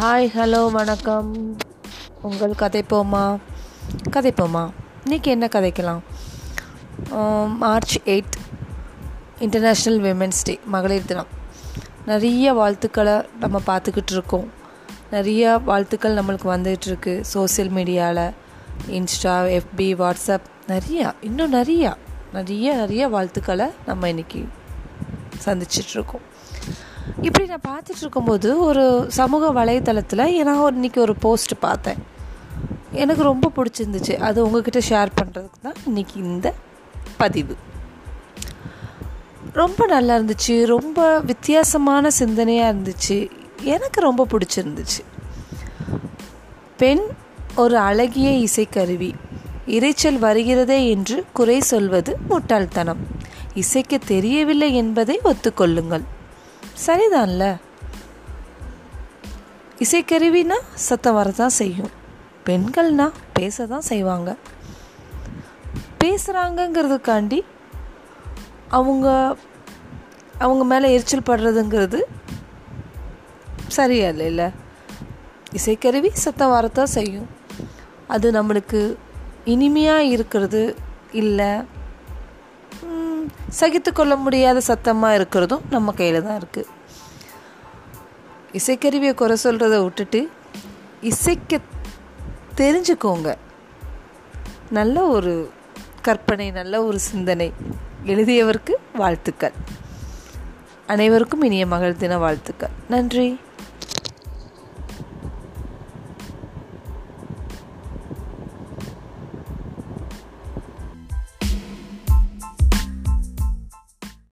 Hi hello வணக்கம். உங்கள் கதைப்போமா? கதைப்போமா? இன்றைக்கி என்ன கதைக்கலாம்? March eight international women's day மகளிர் தினம். நிறைய வாழ்த்துக்களை நம்ம பார்த்துக்கிட்டு இருக்கோம். நிறைய வாழ்த்துக்கள் நம்மளுக்கு வந்துகிட்ருக்கு சோஷியல் மீடியாவில் இன்ஸ்டா எஃபி வாட்ஸ்அப் நிறையா இன்னும் நிறையா நிறைய நிறைய வாழ்த்துக்களை நம்ம இன்றைக்கி சந்திச்சிட்ருக்கோம் இப்படி நான் பார்த்துட்டு இருக்கும்போது ஒரு சமூக வலைத்தளத்தில் நான் ஒரு இன்னைக்கு ஒரு போஸ்ட் பார்த்தேன். எனக்கு ரொம்ப பிடிச்சிருந்துச்சு. அது உங்ககிட்ட ஷேர் பண்ணுறதுக்கு தான் இன்றைக்கி இந்த பதிவு. ரொம்ப நல்லா இருந்துச்சு. ரொம்ப வித்தியாசமான சிந்தனையாக இருந்துச்சு. எனக்கு ரொம்ப பிடிச்சிருந்துச்சு. பெண் ஒரு அழகிய இசைக்கருவி. இரைச்சல் வருகிறதே என்று குறை சொல்வது முட்டாள்தனம். இசைக்க தெரியவில்லை என்பதை ஒத்துக்கொள்ளுங்கள். சரிதான்ல? இசைக்கருவினா சத்தம் வரதான் செய்யும். பெண்கள்னா பேச தான் செய்வாங்க. பேசுகிறாங்கங்கிறதுக்காண்டி அவங்க அவங்க மேலே எரிச்சல் படுறதுங்கிறது சரியா இல்லைல்ல இசைக்கருவி சத்தம் வரத்தான் செய்யும். அது நம்மளுக்கு இனிமையாக இருக்கிறது இல்லை சகித்து கொள்ள முடியாத சத்தமாக இருக்கிறதும் நம்ம கையில் தான் இருக்குது இசைக்கருவியை குறை சொல்கிறத விட்டுட்டு இசைக்க தெரிஞ்சுக்கோங்க. நல்ல ஒரு கற்பனை நல்ல ஒரு சிந்தனை. எழுதியவருக்கு வாழ்த்துக்கள். அனைவருக்கும் இனிய மகள் தின வாழ்த்துக்கள். நன்றி.